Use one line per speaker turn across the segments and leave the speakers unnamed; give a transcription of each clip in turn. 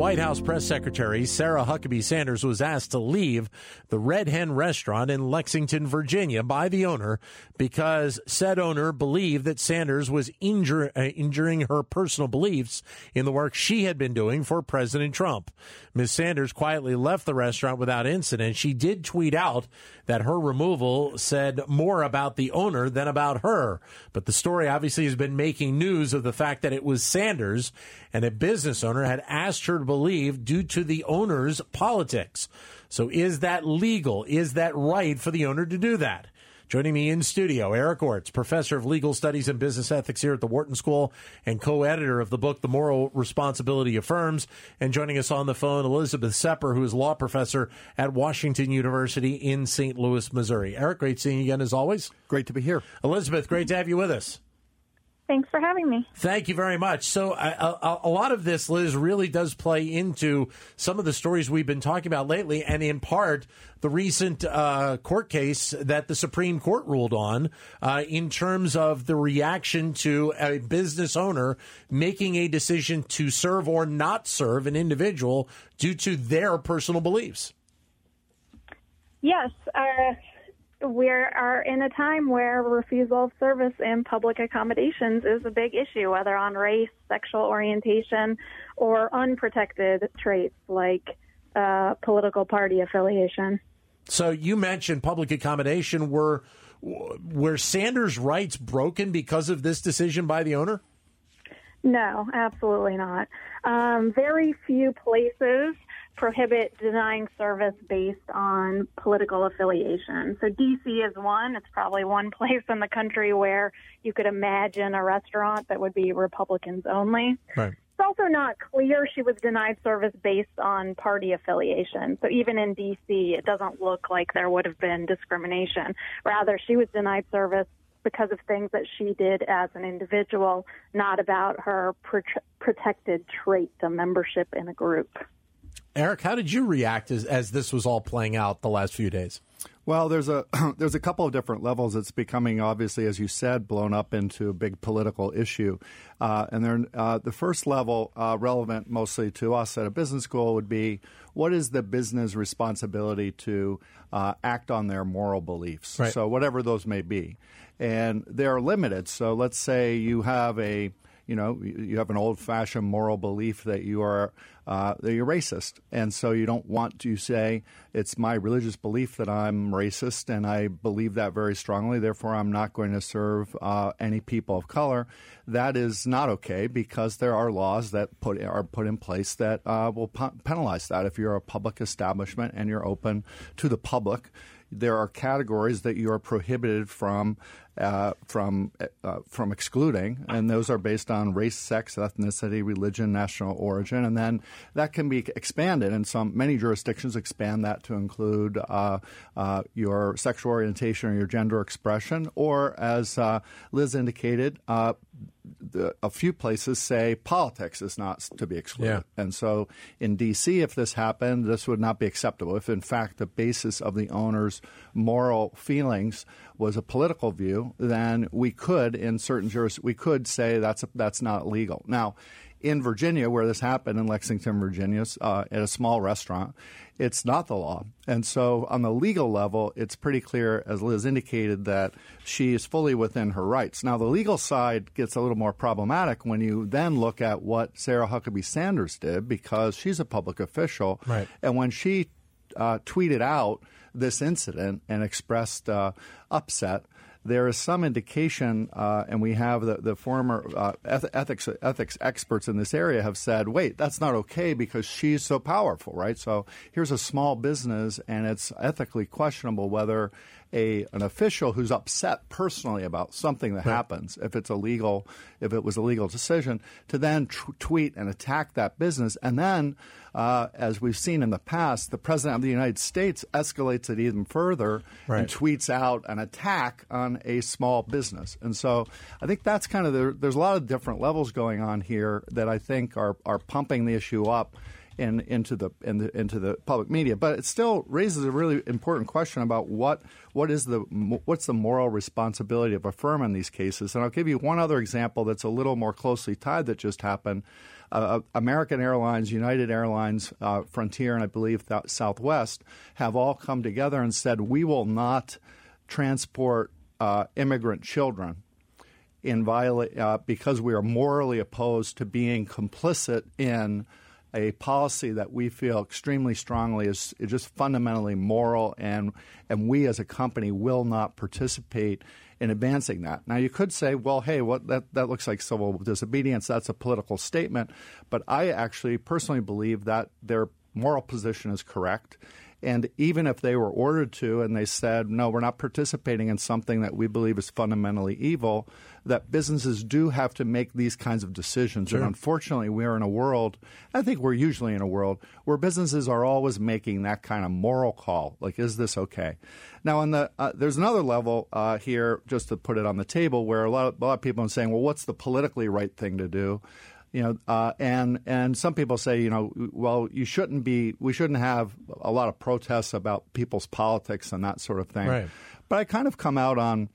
White House Press Secretary Sarah Huckabee Sanders was asked to leave the Red Hen restaurant in Lexington, Virginia by the owner because said owner believed that Sanders was injure, uh, injuring her personal beliefs in the work she had been doing for President Trump. Ms. Sanders quietly left the restaurant without incident. She did tweet out that her removal said more about the owner than about her. But the story obviously has been making news of the fact that it was Sanders and a business owner had asked her to believe due to the owner's politics. So is that legal? Is that right for the owner to do that? Joining me in studio, Eric Orts, professor of legal studies and business ethics here at the Wharton School and co-editor of the book, The Moral Responsibility of Firms. And joining us on the phone, Elizabeth Sepper, who is law professor at Washington University in St. Louis, Missouri. Eric, great seeing you again as always.
Great to be here.
Elizabeth, great to have you with us.
Thanks for having me.
Thank you very much. So, a, a, lot of this, Liz, really does play into some of the stories we've been talking about lately, and in part, the recent uh, court case that the Supreme Court ruled on uh, in terms of the reaction to a business owner making a decision to serve or not serve an individual due to their personal beliefs.
Yes. Uh, we are in a time where refusal of service in public accommodations is a big issue, whether on race, sexual orientation, or unprotected traits like uh, political party affiliation.
So you mentioned public accommodation. Were were Sanders' rights broken because of this decision by the owner?
No, absolutely not. Um, very few places prohibit denying service based on political affiliation. So DC is one. It's probably one place in the country where you could imagine a restaurant that would be Republicans only.
Right.
It's also not clear she was denied service based on party affiliation. So even in DC, it doesn't look like there would have been discrimination. Rather, she was denied service because of things that she did as an individual, not about her pro- protected trait, a membership in a group.
Eric, how did you react as, as this was all playing out the last few days?
Well, there's a there's a couple of different levels. It's becoming obviously, as you said, blown up into a big political issue. Uh, and then uh, the first level, uh, relevant mostly to us at a business school, would be what is the business responsibility to uh, act on their moral beliefs?
Right.
So whatever those may be, and they're limited. So let's say you have a you know, you have an old-fashioned moral belief that you are uh, that you're racist, and so you don't want to say it's my religious belief that I'm racist, and I believe that very strongly. Therefore, I'm not going to serve uh, any people of color. That is not okay because there are laws that put are put in place that uh, will penalize that. If you're a public establishment and you're open to the public, there are categories that you are prohibited from uh, from uh, from excluding, and those are based on race, sex, ethnicity, religion, national origin, and then that can be expanded. And some many jurisdictions expand that to include uh, uh your sexual orientation or your gender expression, or as uh, Liz indicated, uh, the, a few places say politics is not to be excluded.
Yeah.
And so in D.C., if this happened, this would not be acceptable. If, in fact, the basis of the owner's moral feelings was a political view, then we could, in certain juris, we could say that's, a, that's not legal. Now, in Virginia, where this happened in Lexington, Virginia, uh, at a small restaurant, it's not the law. And so, on the legal level, it's pretty clear, as Liz indicated, that she is fully within her rights. Now, the legal side gets a little more problematic when you then look at what Sarah Huckabee Sanders did, because she's a public official.
Right.
And when she uh, tweeted out this incident and expressed uh, upset, there is some indication, uh, and we have the, the former uh, ethics ethics experts in this area have said, wait, that's not okay because she's so powerful, right? So here's a small business, and it's ethically questionable whether a an official who's upset personally about something that right. happens, if it's illegal, if it was a legal decision, to then t- tweet and attack that business, and then, uh, as we've seen in the past, the president of the United States escalates it even further
right.
and tweets out an attack on a small business, and so I think that's kind of the, there's a lot of different levels going on here that I think are are pumping the issue up in, into the, the into the public media. But it still raises a really important question about what what is the what's the moral responsibility of a firm in these cases. And I'll give you one other example that's a little more closely tied that just happened. Uh, American Airlines, United Airlines, uh, Frontier, and I believe Southwest have all come together and said we will not transport uh, immigrant children in viola- uh, because we are morally opposed to being complicit in a policy that we feel extremely strongly is, is just fundamentally moral, and and we as a company will not participate in advancing that. Now, you could say, well, hey, what that, that looks like civil disobedience. That's a political statement. But I actually personally believe that their moral position is correct. And even if they were ordered to and they said, no, we're not participating in something that we believe is fundamentally evil, that businesses do have to make these kinds of decisions. Sure. And unfortunately, we are in a world, I think we're usually in a world, where businesses are always making that kind of moral call like, is this okay? Now, on the, uh, there's another level uh, here, just to put it on the table, where a lot, of, a lot of people are saying, well, what's the politically right thing to do? You know, uh, and and some people say, you know, well, you shouldn't be, we shouldn't have a lot of protests about people's politics and that sort of thing.
Right.
But I kind of come out on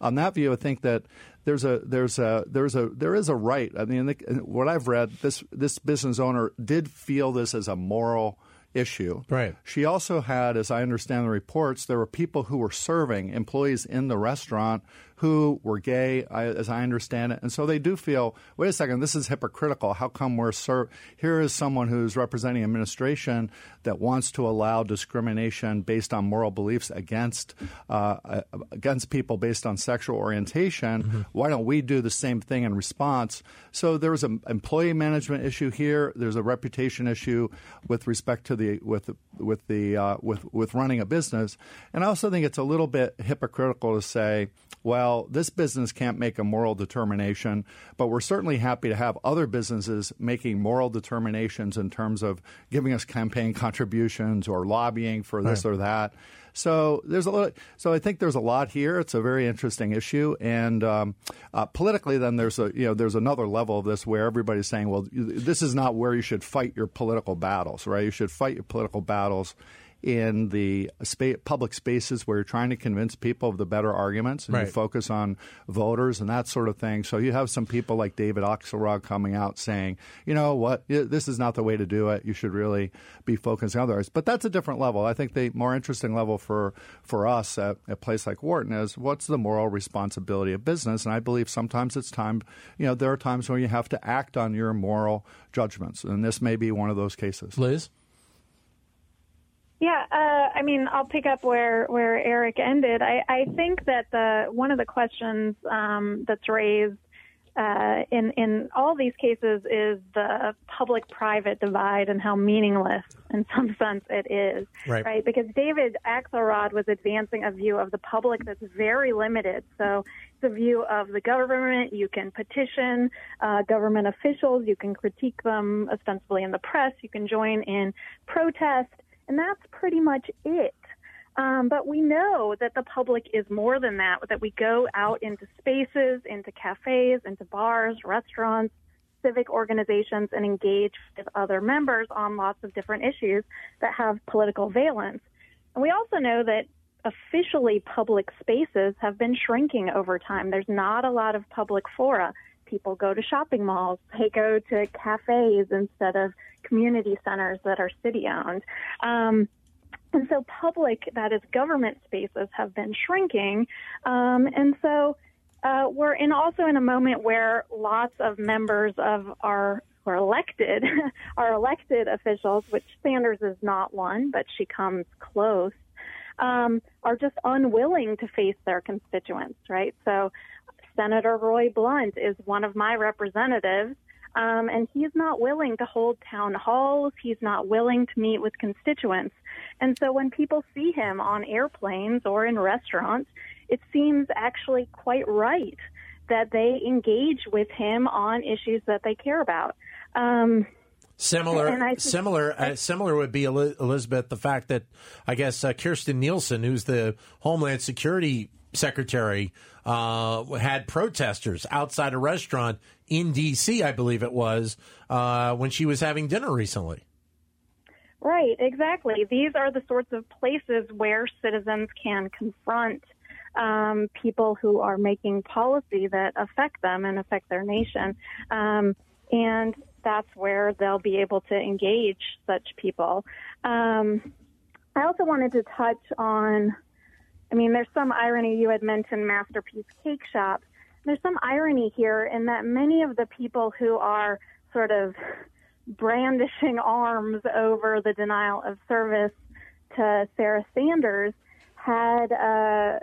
on that view. I think that there's a there's a there's a there is a right. I mean, what I've read, this this business owner did feel this as a moral issue.
Right.
She also had, as I understand the reports, there were people who were serving employees in the restaurant who were gay, as I understand it. And so they do feel, wait a second, this is hypocritical. How come we're ser- here is someone who's representing administration that wants to allow discrimination based on moral beliefs against uh, uh against people based on sexual orientation. Mm-hmm. Why don't we do the same thing in response? So there's an employee management issue here. There's a reputation issue with respect to the with with the uh, with with running a business. And I also think it's a little bit hypocritical to say well, this business can't make a moral determination, but we're certainly happy to have other businesses making moral determinations in terms of giving us campaign contributions or lobbying for this right. or that. So there's a little. So I think there's a lot here. It's a very interesting issue, and um, uh, politically, then there's a you know there's another level of this where everybody's saying, well, this is not where you should fight your political battles, right? You should fight your political battles in the spa- public spaces where you're trying to convince people of the better arguments and
right.
you focus on voters and that sort of thing. So you have some people like David Axelrod coming out saying, you know what, this is not the way to do it. You should really be focusing on others. But that's a different level. I think the more interesting level for, for us at a place like Wharton is what's the moral responsibility of business? And I believe sometimes it's time, you know, there are times when you have to act on your moral judgments. And this may be one of those cases.
Liz?
Yeah, uh, I mean, I'll pick up where where Eric ended. I, I think that the one of the questions um, that's raised uh, in in all these cases is the public-private divide and how meaningless, in some sense, it is.
Right.
right? Because David Axelrod was advancing a view of the public that's very limited. So it's a view of the government. You can petition uh, government officials. You can critique them ostensibly in the press. You can join in protest and that's pretty much it. Um, but we know that the public is more than that, that we go out into spaces, into cafes, into bars, restaurants, civic organizations, and engage with other members on lots of different issues that have political valence. And we also know that officially public spaces have been shrinking over time. There's not a lot of public fora. People go to shopping malls, they go to cafes instead of community centers that are city owned. Um, and so public, that is government spaces, have been shrinking. Um, and so uh, we're in also in a moment where lots of members of our who are elected, our elected officials, which Sanders is not one, but she comes close, um, are just unwilling to face their constituents, right? So Senator Roy Blunt is one of my representatives um, and he's not willing to hold town halls. He's not willing to meet with constituents. And so when people see him on airplanes or in restaurants, it seems actually quite right that they engage with him on issues that they care about. Um,
Similar, similar, uh, similar would be Elizabeth. The fact that I guess uh, Kirstjen Nielsen, who's the Homeland Security Secretary, uh, had protesters outside a restaurant in D.C., I believe it was, uh, when she was having dinner recently.
Right, exactly. These are the sorts of places where citizens can confront um, people who are making policy that affect them and affect their nation. Um, and that's where they'll be able to engage such people. Um, I also wanted to touch on, I mean, there's some irony. You had mentioned Masterpiece Cake Shop. There's some irony here in that many of the people who are sort of brandishing arms over the denial of service to Sarah Sanders had uh,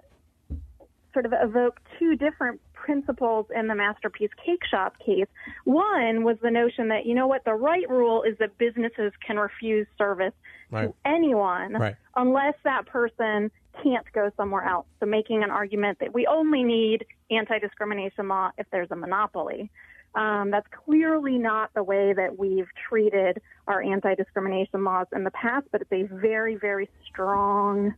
sort of evoked two different principles in the Masterpiece Cake Shop case. One was the notion that, you know what, the right rule is that businesses can refuse service right. to anyone right. unless that person can't go somewhere else. So making an argument that we only need anti-discrimination law if there's a monopoly. Um, that's clearly not the way that we've treated our anti-discrimination laws in the past, but it's a very, very strong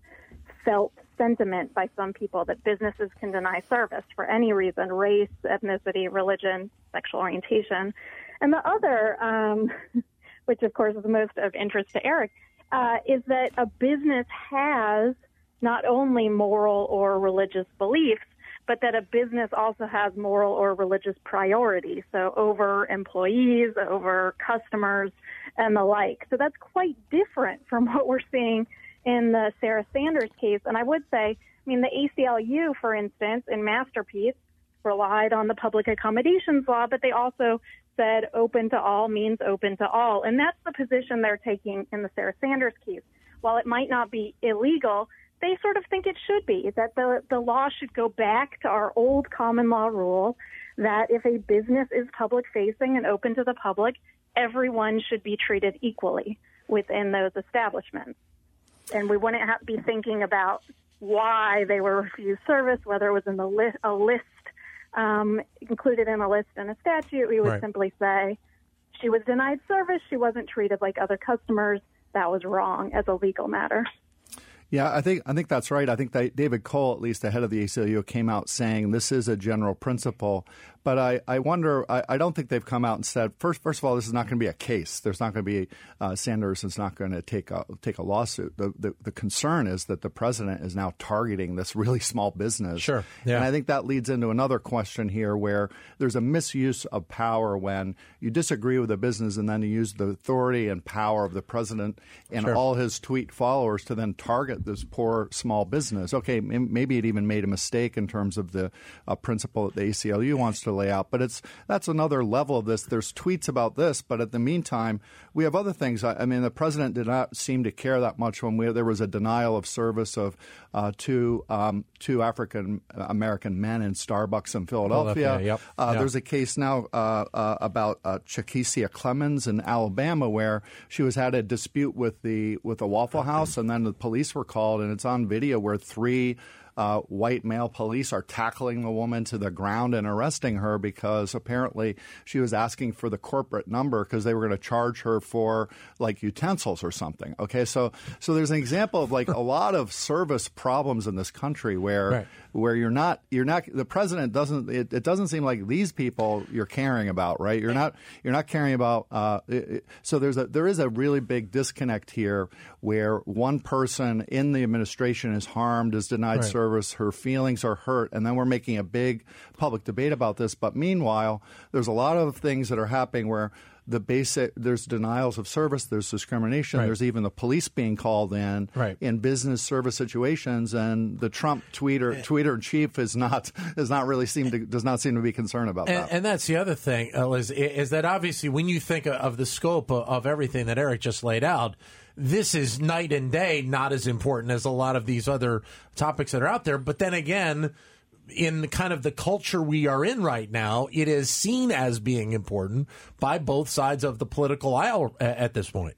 felt sentiment by some people that businesses can deny service for any reason race, ethnicity, religion, sexual orientation. And the other, um, which of course is most of interest to Eric, uh, is that a business has not only moral or religious beliefs, but that a business also has moral or religious priorities, so over employees, over customers, and the like. So that's quite different from what we're seeing in the Sarah Sanders case. And I would say, I mean, the ACLU, for instance, in Masterpiece, relied on the public accommodations law, but they also said open to all means open to all. And that's the position they're taking in the Sarah Sanders case. While it might not be illegal, they sort of think it should be, that the, the law should go back to our old common law rule that if a business is public facing and open to the public, everyone should be treated equally within those establishments and we wouldn't have to be thinking about why they were refused service, whether it was in the list, a list um, included in a list in a statute. We would right. simply say she was denied service. She wasn't treated like other customers. That was wrong as a legal matter.
Yeah, I think I think that's right. I think that David Cole, at least the head of the ACLU, came out saying this is a general principle. But I, I wonder, I, I, don't think they've come out and said, first, first of all, this is not going to be a case. There's not going to be, uh, Sanders is not going to take a, take a lawsuit. The, the, the, concern is that the president is now targeting this really small business.
Sure. Yeah.
And I think that leads into another question here where there's a misuse of power when you disagree with a business and then you use the authority and power of the president and sure. all his tweet followers to then target this poor small business. Okay, maybe it even made a mistake in terms of the uh, principle that the ACLU wants to lay out. But it's that's another level of this. There's tweets about this, but at the meantime, we have other things. I, I mean, the president did not seem to care that much when we, there was a denial of service of uh, two um, two African American men in Starbucks in Philadelphia.
Philadelphia yep.
uh,
yep.
There's a case now uh, uh about uh, Clemons in Alabama where she was had a dispute with the with the Waffle House, and then the police were called, and it's on video where three uh, white male police are tackling the woman to the ground and arresting her because apparently she was asking for the corporate number because they were going to charge her for like utensils or something. Okay, so so there's an example of like a lot of service problems in this country where right. Where you're not you're not the president doesn't it, it, doesn't seem like these people you're caring about right you're not you're not caring about uh, it, so there's a there is a really big disconnect here where one person in the administration is harmed is denied right. service, her feelings are hurt, and then we're making a big public debate about this. But meanwhile, there's a lot of things that are happening where the basic there's denials of service, there's discrimination, right. there's even the police being called in
right.
in business service situations, and the Trump tweeter eh. tweeter chief is not is not really seem to does not seem to be concerned about
and,
that.
And that's the other thing, is is that obviously when you think of the scope of, of everything that Eric just laid out this is night and day not as important as a lot of these other topics that are out there. But then again, in kind of the culture we are in right now, it is seen as being important by both sides of the political aisle at this point.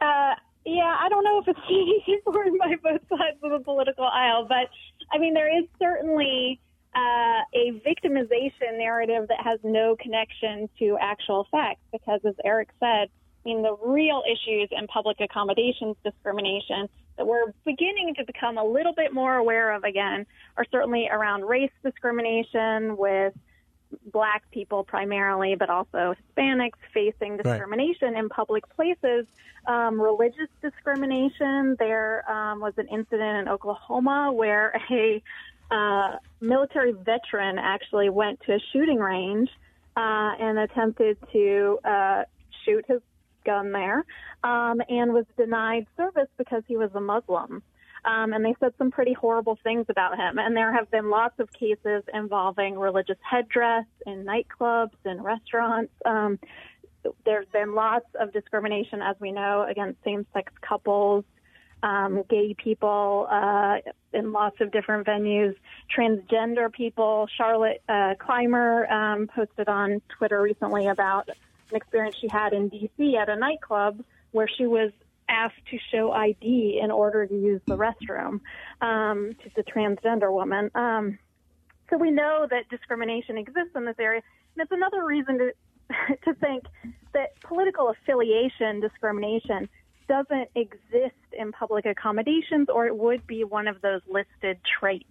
Uh, yeah, I don't know if it's seen important by both sides of the political aisle, but I mean, there is certainly uh, a victimization narrative that has no connection to actual facts because, as Eric said, I mean, the real issues in public accommodations discrimination that we're beginning to become a little bit more aware of again are certainly around race discrimination with black people primarily, but also Hispanics facing discrimination right. in public places. Um, religious discrimination. There um, was an incident in Oklahoma where a uh, military veteran actually went to a shooting range uh, and attempted to uh, shoot his gun there um, and was denied service because he was a Muslim. Um, and they said some pretty horrible things about him. And there have been lots of cases involving religious headdress in nightclubs and restaurants. Um, there's been lots of discrimination, as we know, against same-sex couples, um, gay people uh, in lots of different venues, transgender people. Charlotte uh, Clymer um, posted on Twitter recently about an experience she had in D.C. at a nightclub where she was asked to show ID in order to use the restroom. Um, she's a transgender woman. Um, so we know that discrimination exists in this area, and it's another reason to to think that political affiliation discrimination doesn't exist in public accommodations, or it would be one of those listed traits.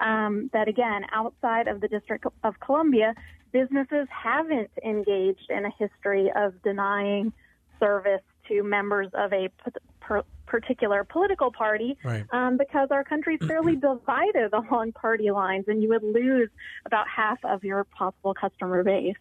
Um, that again, outside of the District of Columbia, businesses haven't engaged in a history of denying service to members of a p- particular political party right. um, because our country is fairly divided along party lines, and you would lose about half of your possible customer base.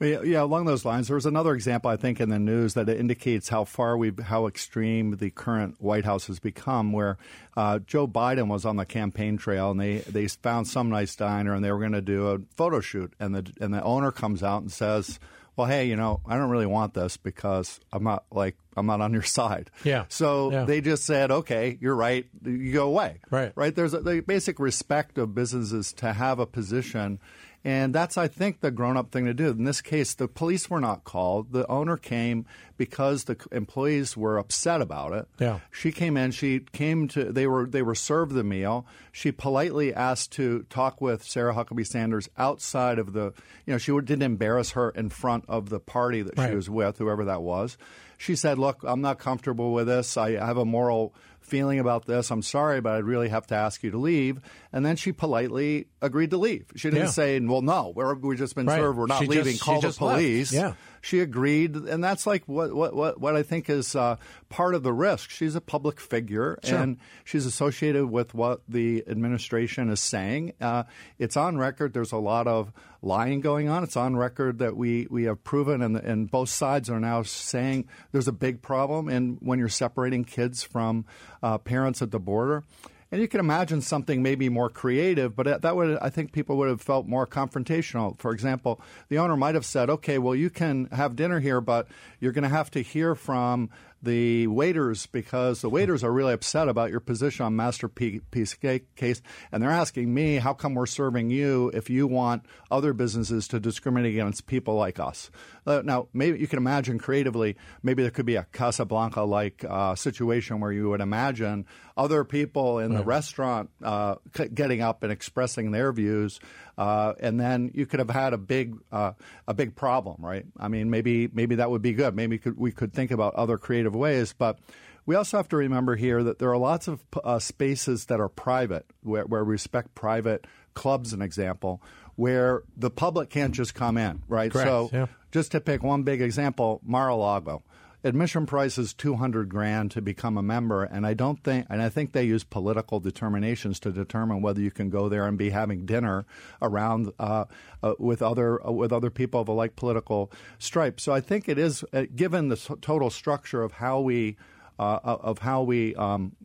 Yeah, along those lines, there was another example I think in the news that indicates how far we, how extreme the current White House has become. Where uh, Joe Biden was on the campaign trail, and they they found some nice diner, and they were going to do a photo shoot, and the and the owner comes out and says, "Well, hey, you know, I don't really want this because I'm not like I'm not on your side."
Yeah.
So
yeah.
they just said, "Okay, you're right. You go away."
Right.
Right. There's a, the basic respect of businesses to have a position and that's, I think, the grown up thing to do. In this case, the police were not called. The owner came because the employees were upset about it.
Yeah.
She came in, she came to they were they were served the meal. She politely asked to talk with Sarah Huckabee Sanders outside of the you know, she didn't embarrass her in front of the party that right. she was with, whoever that was. She said, Look, I'm not comfortable with this. I have a moral feeling about this. I'm sorry, but I'd really have to ask you to leave. And then she politely agreed to leave. She didn't yeah. say, well, no, we're, we've just been
right.
served. We're not
she
leaving.
Just,
Call the police.
Left. Yeah.
She agreed, and that's like what what what, what I think is uh, part of the risk. She's a public figure,
sure.
and she's associated with what the administration is saying. Uh, it's on record. There's a lot of lying going on. It's on record that we we have proven, and and both sides are now saying there's a big problem. And when you're separating kids from uh, parents at the border. And you can imagine something maybe more creative, but that would I think people would have felt more confrontational. For example, the owner might have said, "Okay, well you can have dinner here, but you're going to have to hear from the waiters because the waiters are really upset about your position on masterpiece case, and they're asking me, how come we're serving you if you want other businesses to discriminate against people like us? Uh, now, maybe you can imagine creatively, maybe there could be a Casablanca like uh, situation where you would imagine other people in right. the restaurant uh, getting up and expressing their views. Uh, and then you could have had a big uh, a big problem, right? I mean, maybe maybe that would be good. Maybe we could, we could think about other creative ways, but we also have to remember here that there are lots of uh, spaces that are private, where, where we respect private clubs, an example, where the public can't just come in, right?
Correct,
so,
yeah.
just to pick one big example, Mar-a-Lago admission price is 200 grand to become a member and i don't think and i think they use political determinations to determine whether you can go there and be having dinner around uh, uh, with other uh, with other people of a like political stripe. So i think it is uh, given the total structure of how we uh, of how we um,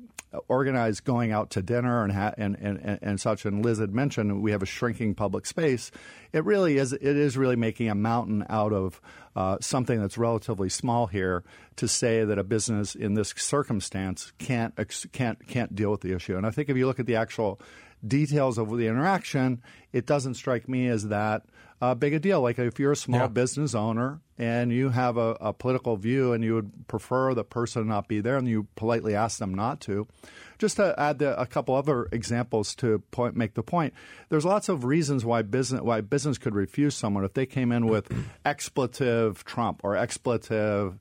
organize going out to dinner and, ha- and, and, and such. And Liz had mentioned we have a shrinking public space. It really is. It is really making a mountain out of uh, something that's relatively small here to say that a business in this circumstance can't can't can't deal with the issue. And I think if you look at the actual details of the interaction, it doesn't strike me as that uh, big a deal. Like if you're a small yeah. business owner and you have a, a, political view and you would prefer the person not be there and you politely ask them not to. Just to add the, a couple other examples to point, make the point, there's lots of reasons why business why business could refuse someone if they came in with expletive Trump or expletive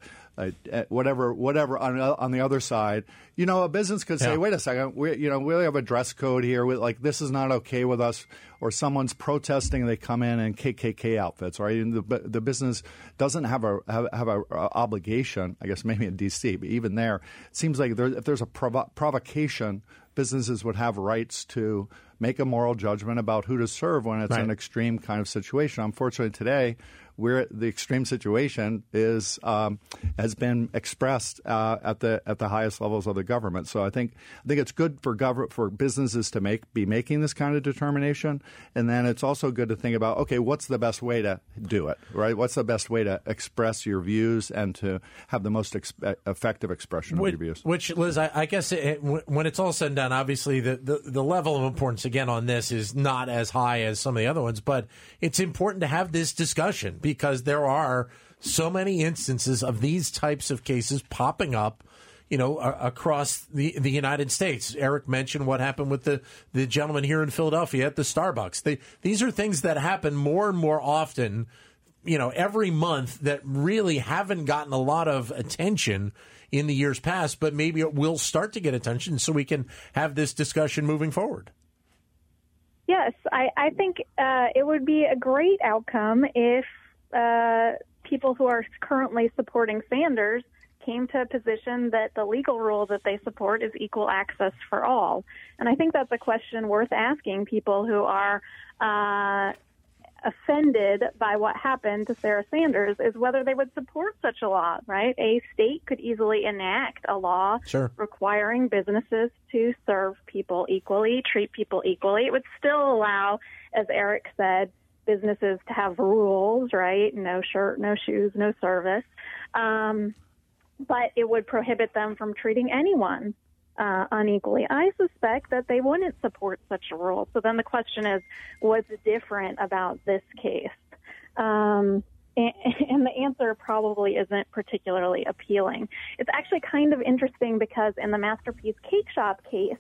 uh, whatever, whatever on on the other side, you know, a business could say,
Yeah.
"Wait a second, we, you know, we have a dress code here. We, like this is not okay with us." Or someone's protesting, they come in in KKK outfits, right? And the the business doesn't have a have, have a, uh, obligation. I guess maybe in DC, but even there, it seems like there, if there's a provo- provocation, businesses would have rights to make a moral judgment about who to serve when it's
Right.
an extreme kind of situation. Unfortunately, today we're the extreme situation is um, has been expressed uh, at the at the highest levels of the government. So I think I think it's good for government for businesses to make be making this kind of determination, and then it's also good to think about okay, what's the best way to do it, right? What's the best way to express your views and to have the most ex- effective expression of
Which,
your views?
which, Liz, I, I guess it, when it's all said and done, obviously the, the, the level of importance again on this is not as high as some of the other ones, but it's important to have this discussion because there are so many instances of these types of cases popping up. You know, across the the United States. Eric mentioned what happened with the, the gentleman here in Philadelphia at the Starbucks. They, these are things that happen more and more often you know, every month that really haven't gotten a lot of attention in the years past, but maybe it will start to get attention so we can have this discussion moving forward.
Yes, I, I think uh, it would be a great outcome if uh, people who are currently supporting Sanders came to a position that the legal rule that they support is equal access for all. And I think that's a question worth asking people who are uh, offended by what happened to Sarah Sanders is whether they would support such a law, right? A state could easily enact a law
Sure.
requiring businesses to serve people equally, treat people equally. It would still allow, as Eric said, businesses to have rules, right? No shirt, no shoes, no service. Um, but it would prohibit them from treating anyone uh, unequally. I suspect that they wouldn't support such a rule. So then the question is, what's different about this case? Um, and, and the answer probably isn't particularly appealing. It's actually kind of interesting because in the Masterpiece Cake Shop case,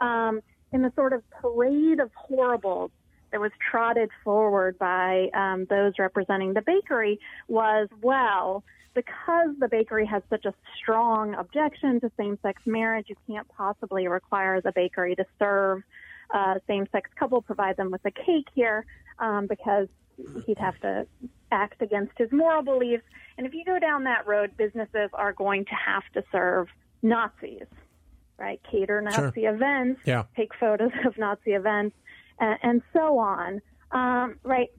um, in the sort of parade of horribles that was trotted forward by um, those representing the bakery was, well, because the bakery has such a strong objection to same-sex marriage, you can't possibly require the bakery to serve a same-sex couple, provide them with a cake here, um, because he'd have to act against his moral beliefs. And if you go down that road, businesses are going to have to serve Nazis, right? Cater Nazi events,
Yeah.
take photos of Nazi events, and, and so on. Um, right?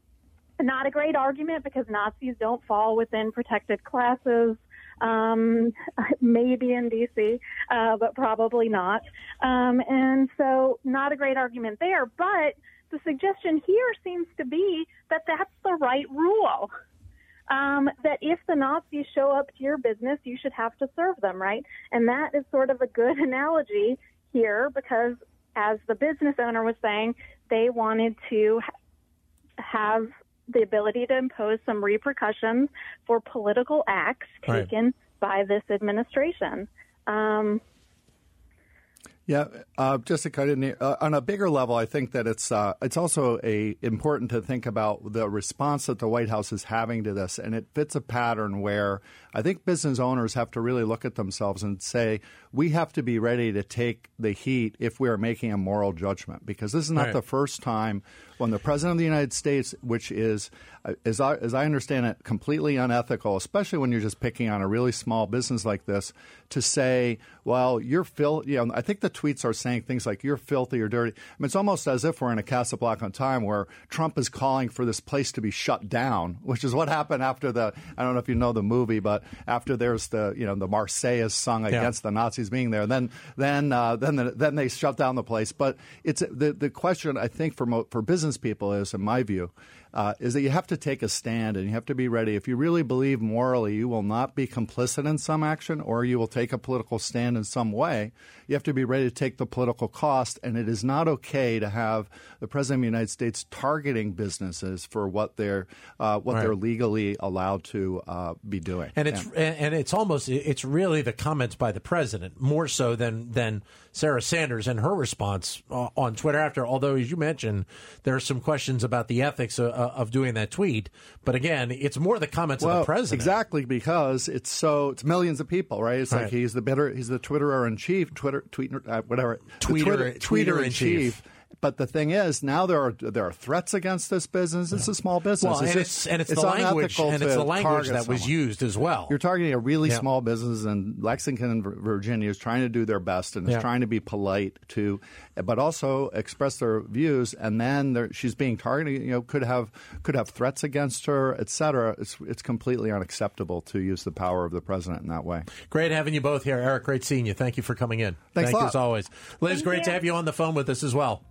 Not a great argument because Nazis don't fall within protected classes. Um, maybe in DC, uh, but probably not. Um, and so, not a great argument there. But the suggestion here seems to be that that's the right rule. Um, that if the Nazis show up to your business, you should have to serve them, right? And that is sort of a good analogy here because, as the business owner was saying, they wanted to have the ability to impose some repercussions for political acts
Right.
taken by this administration. Um,
Yeah, uh, just to cut in uh, on a bigger level, I think that it's uh, it's also a important to think about the response that the White House is having to this, and it fits a pattern where I think business owners have to really look at themselves and say we have to be ready to take the heat if we are making a moral judgment because this is not
Right.
the first time when the president of the United States, which is uh, as I, as I understand it, completely unethical, especially when you're just picking on a really small business like this, to say, well, you're filthy. you know, I think the tweets are saying things like you're filthy or dirty. I mean, it's almost as if we're in a Casablanca on time where Trump is calling for this place to be shut down, which is what happened after the, I don't know if you know the movie, but after there's the, you know, the Marseillaise sung against the Nazis being there, then, then, uh, then, the, then they shut down the place. But it's the, the question I think for, mo- for business people is, in my view, uh, is that you have to take a stand and you have to be ready. If you really believe morally you will not be complicit in some action or you will take a political stand in some way, you have to be ready to take the political cost. And it is not okay to have the president of the United States targeting businesses for what they're uh, what
Right.
they're legally allowed to uh, be doing.
And it's and, and it's almost it's really the comments by the president more so than than Sarah Sanders and her response uh, on Twitter after. Although as you mentioned, there are some questions about the ethics of, of doing that tweet. But again, it's more the comments
well,
of the president.
Exactly because it's so it's millions of people, right? It's
Right.
like he's the bitter, he's the Twitterer in chief, Twitter, tweet, uh, whatever,
Tweeter-
Twitter,
tweeter in
in
chief.
chief. But the thing is, now there are there are threats against this business. It's a small business.
Well, and
just-
it's and it's, the language
unethical
and it's
to
the language
target
that was
someone.
used as well.
You're targeting a really
Yeah.
small business, and Lexington Virginia is trying to do their best and is trying to be polite to, but also express their views. And then she's being targeted. You know, could have could have threats against her, et cetera. It's it's completely unacceptable to use the power of the president in that way.
Great having you both here, Eric. Great seeing you. Thank you for coming in.
Thanks
Thank
a
you as always, Liz.
Thank
great
you.
to have you on the phone with us as well.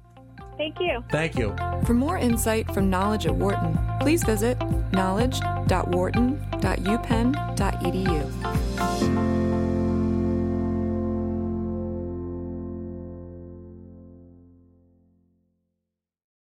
Thank you.
Thank you.
For more insight from Knowledge at Wharton, please visit knowledge.wharton.upenn.edu.